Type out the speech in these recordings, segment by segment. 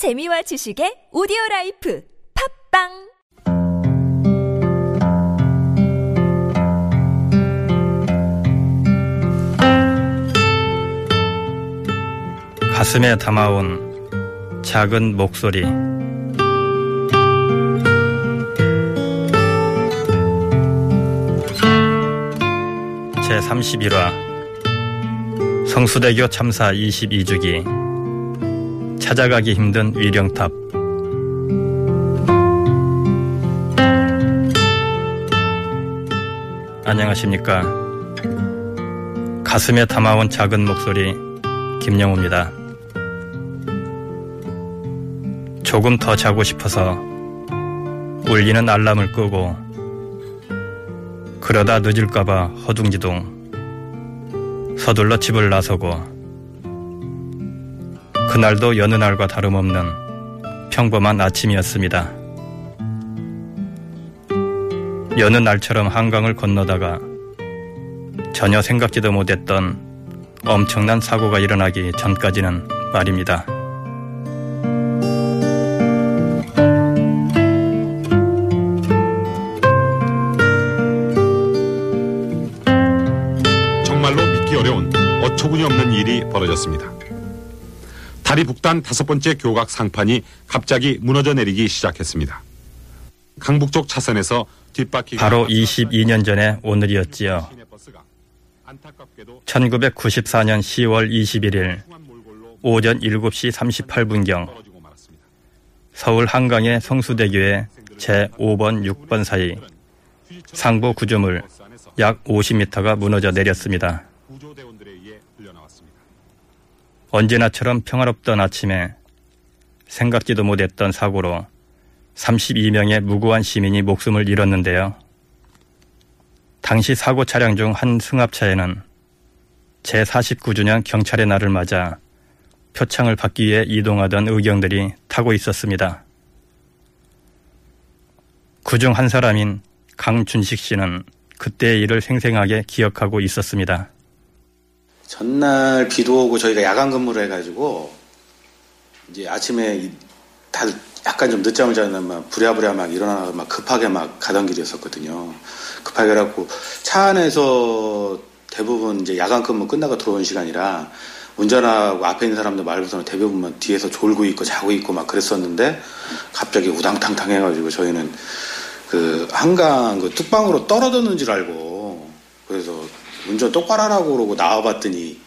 재미와 지식의 오디오 라이프 팝빵! 가슴에 담아온 작은 목소리. 제31화 성수대교 참사 22주기 찾아가기 힘든 위령탑 안녕하십니까 가슴에 담아온 작은 목소리 김영우입니다. 조금 더 자고 싶어서 울리는 알람을 끄고 그러다 늦을까봐 허둥지둥 서둘러 집을 나서고 그날도 여느 날과 다름없는 평범한 아침이었습니다. 여느 날처럼 한강을 건너다가 전혀 생각지도 못했던 엄청난 사고가 일어나기 전까지는 말입니다. 정말로 믿기 어려운 어처구니 없는 일이 벌어졌습니다. 다리 북단 다섯 번째 교각 상판이 갑자기 무너져 내리기 시작했습니다. 강북쪽 차선에서 뒷바퀴가 바로 22년 전에 오늘이었지요. 1994년 10월 21일 오전 7시 38분경 서울 한강의 성수대교의 제5번 6번 사이 상부 구조물 약 50m가 무너져 내렸습니다. 언제나처럼 평화롭던 아침에 생각지도 못했던 사고로 32명의 무고한 시민이 목숨을 잃었는데요. 당시 사고 차량 중 한 승합차에는 제49주년 경찰의 날을 맞아 표창을 받기 위해 이동하던 의경들이 타고 있었습니다. 그중 한 사람인 강준식 씨는 그때의 일을 생생하게 기억하고 있었습니다. 전날 비도 오고 저희가 야간 근무를 해가지고 이제 아침에 다들 약간 좀 늦잠을 자는 막 부랴부랴 막 일어나서 막 급하게 막 가던 길이었었거든요. 급하게 해갖고 차 안에서 대부분 이제 야간 근무 끝나고 들어온 시간이라 운전하고 앞에 있는 사람들 말고서는 대부분 막 뒤에서 졸고 있고 자고 있고 막 그랬었는데 갑자기 우당탕탕 해가지고 저희는 그 한강 그 뚝방으로 떨어졌는 줄 알고 그래서 운전 똑바로 하라고 그러고 나와봤더니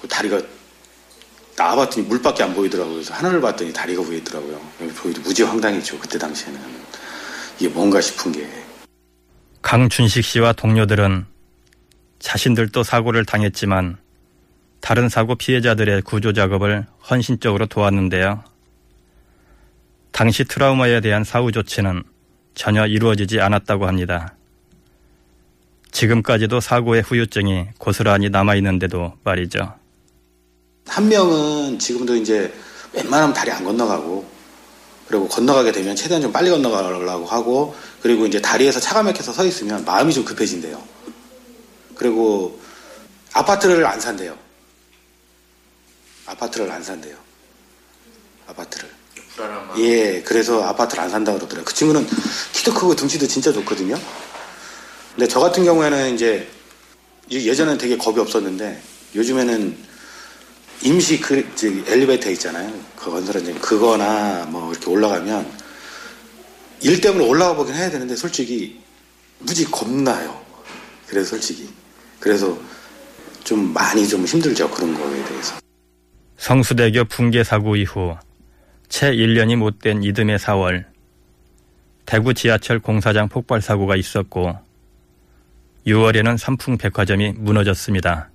그 다리가 나와봤더니 물밖에 안 보이더라고요. 그래서 하늘을 봤더니 다리가 위에 있더라고요. 저희도 무지 황당했죠. 그때 당시에는. 이게 뭔가 싶은 게. 강준식 씨와 동료들은 자신들도 사고를 당했지만 다른 사고 피해자들의 구조 작업을 헌신적으로 도왔는데요. 당시 트라우마에 대한 사후 조치는 전혀 이루어지지 않았다고 합니다. 지금까지도 사고의 후유증이 고스란히 남아있는데도 말이죠. 한 명은 지금도 이제 웬만하면 다리 안 건너가고 그리고 건너가게 되면 최대한 좀 빨리 건너가려고 하고 그리고 이제 다리에서 차가 막혀서 서 있으면 마음이 좀 급해진대요. 그리고 아파트를 안 산대요. 아파트를 안 산대요. 아파트를. 예, 그래서 아파트를 안 산다 그러더라고요. 그 친구는 키도 크고 등치도 진짜 좋거든요. 근데 저 같은 경우에는 이제 예전에는 되게 겁이 없었는데 요즘에는 임시 그 엘리베이터 있잖아요. 그 건설은 그거나 뭐 이렇게 올라가면 일 때문에 올라가 보긴 해야 되는데 솔직히 무지 겁나요. 그래서 솔직히 그래서 좀 많이 좀 힘들죠 그런 거에 대해서. 성수대교 붕괴 사고 이후 채 1년이 못 된 이듬해 4월 대구 지하철 공사장 폭발 사고가 있었고 6월에는 삼풍 백화점이 무너졌습니다.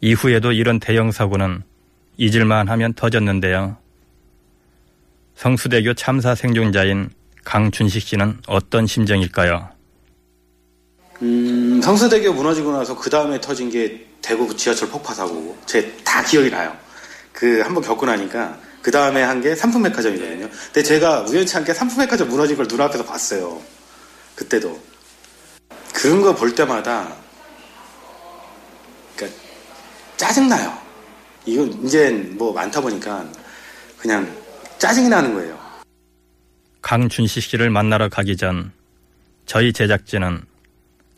이후에도 이런 대형 사고는 잊을만 하면 터졌는데요. 성수대교 참사 생존자인 강준식 씨는 어떤 심정일까요? 음, 성수대교 무너지고 나서 그 다음에 터진 게 대구 지하철 폭파 사고고 제다 기억이 나요. 그 한번 겪고 나니까 그 다음에 한 게 삼풍백화점이거든요. 근데 제가 우연치 않게 삼풍백화점 무너진 걸 눈앞에서 봤어요. 그때도 그런 거 볼 때마다 그러니까 짜증나요. 이거 이제 뭐 많다 보니까 그냥 짜증이 나는 거예요. 강준식 씨를 만나러 가기 전 저희 제작진은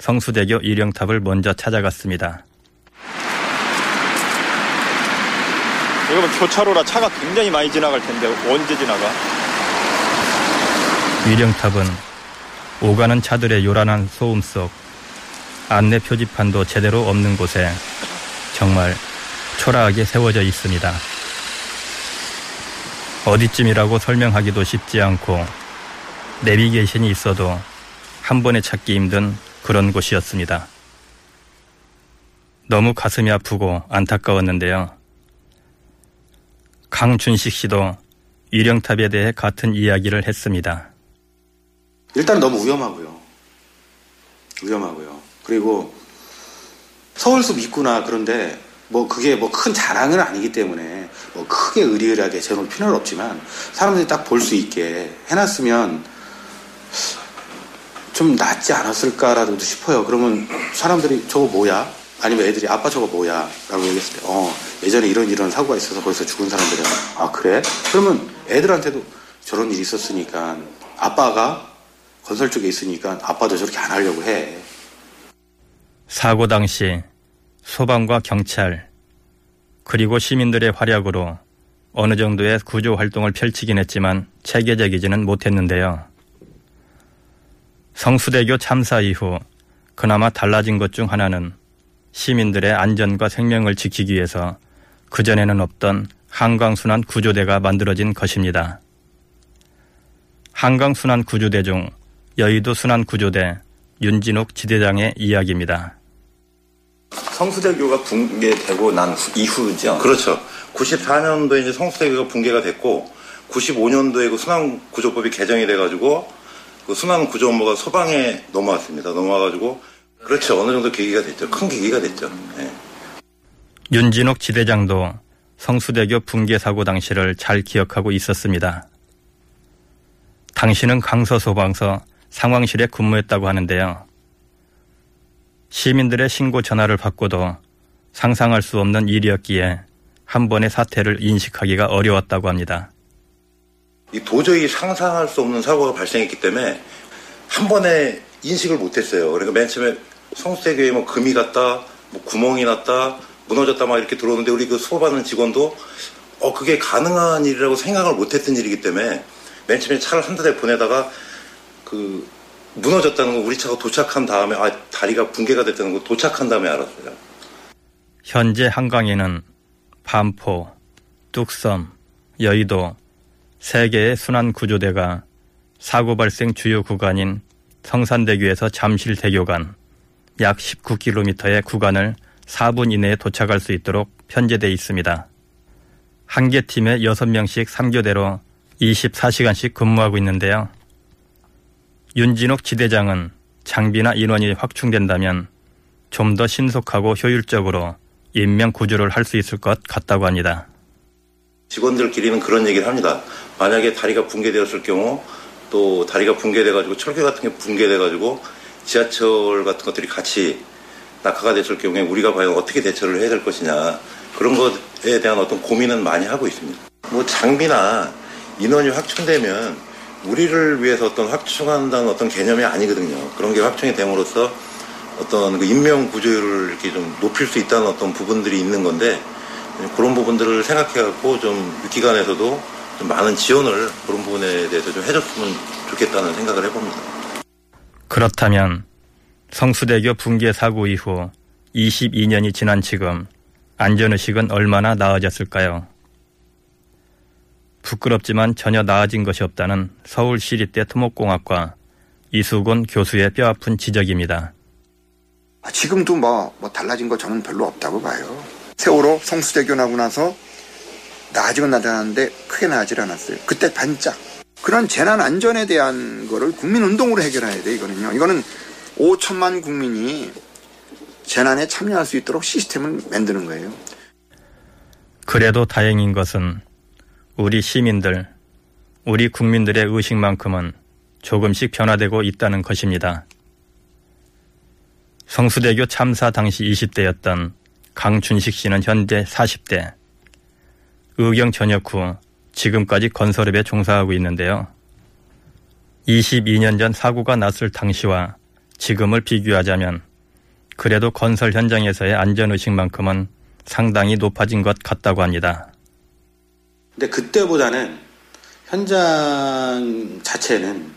성수대교 일영탑을 먼저 찾아갔습니다. 여러분 교차로라 차가 굉장히 많이 지나갈 텐데 언제 지나가? 위령탑은 오가는 차들의 요란한 소음 속 안내 표지판도 제대로 없는 곳에 정말 초라하게 세워져 있습니다. 어디쯤이라고 설명하기도 쉽지 않고 내비게이션이 있어도 한 번에 찾기 힘든 그런 곳이었습니다. 너무 가슴이 아프고 안타까웠는데요. 강준식 씨도 위령탑에 대해 같은 이야기를 했습니다. 일단 너무 위험하고요. 위험하고요. 그리고 서울숲 있구나 그런데 뭐 그게 뭐 큰 자랑은 아니기 때문에 뭐 크게 의리의리하게 재놓을 필요는 없지만 사람들이 딱 볼 수 있게 해놨으면 좀 낫지 않았을까라도 싶어요. 그러면 사람들이 저거 뭐야? 아니면 애들이 아빠 저거 뭐야? 라고 얘기했을 때, 어, 예전에 이런 이런 사고가 있어서 거기서 죽은 사람들이 아, 그래? 그러면 애들한테도 저런 일이 있었으니까 아빠가 건설 쪽에 있으니까 아빠도 저렇게 안 하려고 해. 사고 당시 소방과 경찰 그리고 시민들의 활약으로 어느 정도의 구조 활동을 펼치긴 했지만 체계적이지는 못했는데요. 성수대교 참사 이후 그나마 달라진 것 중 하나는 시민들의 안전과 생명을 지키기 위해서 그전에는 없던 한강순환 구조대가 만들어진 것입니다. 한강순환 구조대 중 여의도 순환 구조대 윤진욱 지대장의 이야기입니다. 성수대교가 붕괴되고 난 이후죠. 그렇죠. 94년도에 이제 성수대교가 붕괴가 됐고 95년도에 그 순환구조법이 개정이 돼가지고 그 순환구조 업무가 소방에 넘어왔습니다. 넘어와가지고 그렇죠. 어느 정도 계기가 됐죠. 큰 계기가 됐죠. 네. 윤진욱 지대장도 성수대교 붕괴 사고 당시를 잘 기억하고 있었습니다. 당시는 강서소방서 상황실에 근무했다고 하는데요. 시민들의 신고 전화를 받고도 상상할 수 없는 일이었기에 한 번의 사태를 인식하기가 어려웠다고 합니다. 이 도저히 상상할 수 없는 사고가 발생했기 때문에 한 번에 인식을 못했어요. 그러니까 맨 처음에 성수대교에 뭐 금이 갔다, 뭐 구멍이 났다, 무너졌다 막 이렇게 들어오는데 우리 그 수업하는 직원도 어 그게 가능한 일이라고 생각을 못했던 일이기 때문에 맨 처음에 차를 한대 보내다가 그 무너졌다는 거 우리 차가 도착한 다음에 아 다리가 붕괴가 됐다는 거 도착한 다음에 알았어요. 현재 한강에는 반포, 뚝섬, 여의도 세 개의 순환 구조대가 사고 발생 주요 구간인 성산대교에서 잠실대교 간 약 19km의 구간을 4분 이내에 도착할 수 있도록 편제돼 있습니다. 한 개 팀에 6명씩 3교대로 24시간씩 근무하고 있는데요. 윤진욱 지대장은 장비나 인원이 확충된다면 좀 더 신속하고 효율적으로 인명 구조를 할 수 있을 것 같다고 합니다. 직원들끼리는 그런 얘기를 합니다. 만약에 다리가 붕괴되었을 경우 또 다리가 붕괴돼가지고 철교 같은 게 붕괴돼가지고 지하철 같은 것들이 같이 낙하가 됐을 경우에 우리가 과연 어떻게 대처를 해야 될 것이냐 그런 것에 대한 어떤 고민은 많이 하고 있습니다. 뭐 장비나 인원이 확충되면 우리를 위해서 어떤 확충한다는 어떤 개념이 아니거든요. 그런 게 확충이 됨으로써 어떤 그 인명 구조율을 이렇게 좀 높일 수 있다는 어떤 부분들이 있는 건데 그런 부분들을 생각해갖고 좀 기관에서도 좀 많은 지원을 그런 부분에 대해서 좀 해줬으면 좋겠다는 생각을 해봅니다. 그렇다면 성수대교 붕괴 사고 이후 22년이 지난 지금 안전의식은 얼마나 나아졌을까요? 부끄럽지만 전혀 나아진 것이 없다는 서울시립대 토목공학과 이수곤 교수의 뼈아픈 지적입니다. 지금도 뭐, 뭐 달라진 거 저는 별로 없다고 봐요. 세월호 성수대교 나고 나서 나아지건 나타났는데 크게 나아질 않았어요. 그때 반짝. 그런 재난 안전에 대한 거를 국민 운동으로 해결해야 돼, 이거는요. 이거는 5천만 국민이 재난에 참여할 수 있도록 시스템을 만드는 거예요. 그래도 다행인 것은 우리 시민들, 우리 국민들의 의식만큼은 조금씩 변화되고 있다는 것입니다. 성수대교 참사 당시 20대였던 강춘식 씨는 현재 40대. 의경 전역 후 지금까지 건설업에 종사하고 있는데요. 22년 전 사고가 났을 당시와 지금을 비교하자면 그래도 건설 현장에서의 안전의식만큼은 상당히 높아진 것 같다고 합니다. 근데 그때보다는 현장 자체는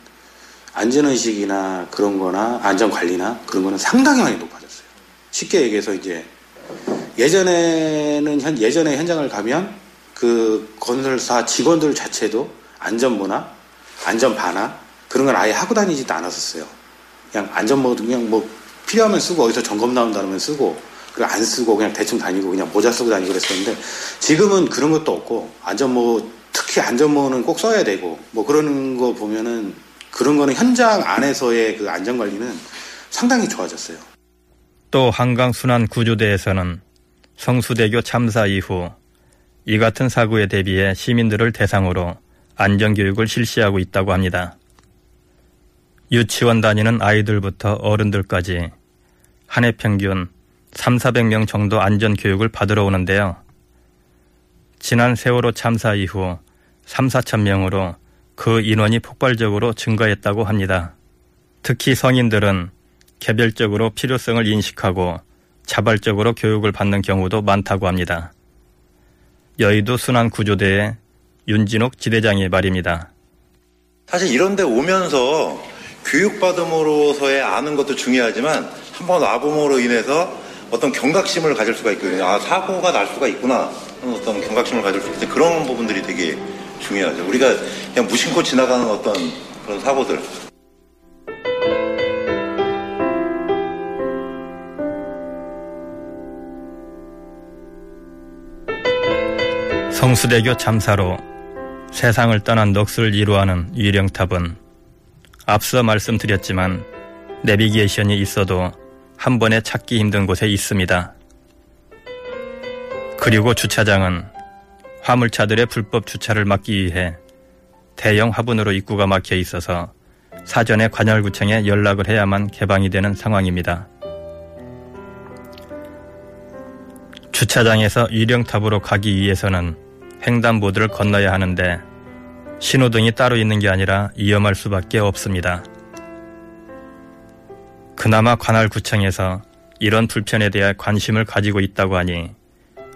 안전의식이나 그런 거나 안전관리나 그런 거는 상당히 많이 높아졌어요. 쉽게 얘기해서 이제 예전에는 현, 예전에 현장을 가면 그 건설사 직원들 자체도 안전모나 안전바나 그런 걸 아예 하고 다니지도 않았었어요. 그냥 안전모도 그냥 뭐 필요하면 쓰고 어디서 점검 나온다면 쓰고 그리고 안 쓰고 그냥 대충 다니고 그냥 모자 쓰고 다니고 그랬었는데 지금은 그런 것도 없고 안전모 특히 안전모는 꼭 써야 되고 뭐 그런 거 보면은 그런 거는 현장 안에서의 그 안전 관리는 상당히 좋아졌어요. 또 한강 순환 구조대에서는 성수대교 참사 이후 이 같은 사고에 대비해 시민들을 대상으로 안전 교육을 실시하고 있다고 합니다. 유치원 다니는 아이들부터 어른들까지 한 해 평균 3, 400명 정도 안전 교육을 받으러 오는데요. 지난 세월호 참사 이후 3, 4천 명으로 그 인원이 폭발적으로 증가했다고 합니다. 특히 성인들은 개별적으로 필요성을 인식하고 자발적으로 교육을 받는 경우도 많다고 합니다. 여의도 순환구조대의 윤진옥 지대장의 말입니다. 사실 이런 데 오면서 교육받음으로서의 아는 것도 중요하지만 한번 와봄으로 인해서 어떤 경각심을 가질 수가 있거든요. 아, 사고가 날 수가 있구나. 어떤 경각심을 가질 수 있는 그런 부분들이 되게 중요하죠. 우리가 그냥 무심코 지나가는 어떤 그런 사고들. 성수대교 참사로 세상을 떠난 넋을 이루하는 유령탑은 앞서 말씀드렸지만 내비게이션이 있어도 한 번에 찾기 힘든 곳에 있습니다. 그리고 주차장은 화물차들의 불법 주차를 막기 위해 대형 화분으로 입구가 막혀 있어서 사전에 관할구청에 연락을 해야만 개방이 되는 상황입니다. 주차장에서 유령탑으로 가기 위해서는 횡단보도를 건너야 하는데 신호등이 따로 있는 게 아니라 위험할 수밖에 없습니다. 그나마 관할구청에서 이런 불편에 대해 관심을 가지고 있다고 하니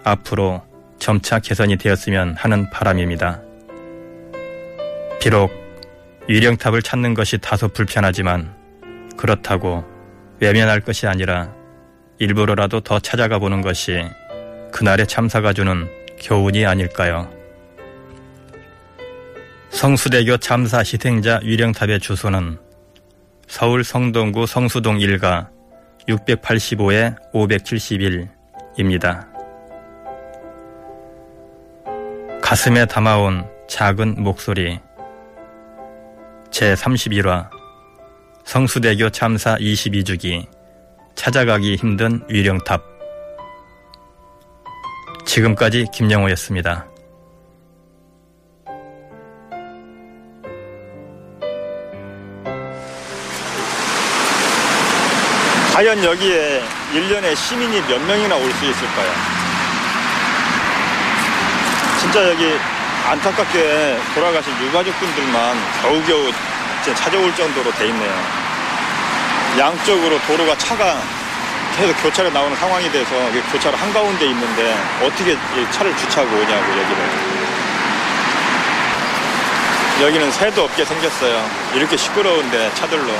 앞으로 점차 개선이 되었으면 하는 바람입니다. 비록 유령탑을 찾는 것이 다소 불편하지만 그렇다고 외면할 것이 아니라 일부러라도 더 찾아가 보는 것이 그날의 참사가 주는 교훈이 아닐까요? 성수대교 참사 희생자 유령탑의 주소는 서울 성동구 성수동 1가 685에 571입니다. 가슴에 담아온 작은 목소리 제31화 성수대교 참사 22주기 찾아가기 힘든 위령탑 지금까지 김영호였습니다. 과연 여기에 1년에 시민이 몇 명이나 올 수 있을까요? 진짜 여기 안타깝게 돌아가신 유가족분들만 겨우겨우 찾아올 정도로 돼 있네요. 양쪽으로 도로가 차가 계속 교차로 나오는 상황이 돼서 교차로 한가운데 있는데 어떻게 차를 주차하고 오냐고 여기를. 여기는 새도 없게 생겼어요. 이렇게 시끄러운데 차들로.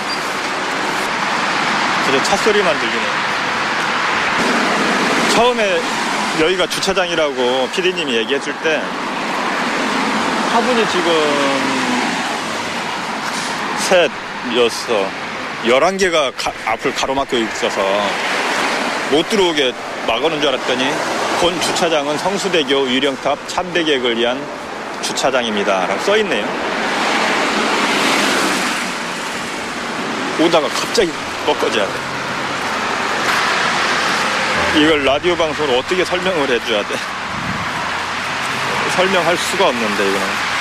그저 차 소리만 들리네요. 처음에 여기가 주차장이라고 피디님이 얘기했을 때 화분이 지금 셋, 여섯, 열한 개가 앞을 가로막혀 있어서 못 들어오게 막아놓은 줄 알았더니 본 주차장은 성수대교 유령탑 참배객을 위한 주차장입니다. 라고 써있네요. 오다가 갑자기 꺾어져야 돼. 이걸 라디오 방송으로 어떻게 설명을 해줘야 돼? 설명할 수가 없는데, 이거는.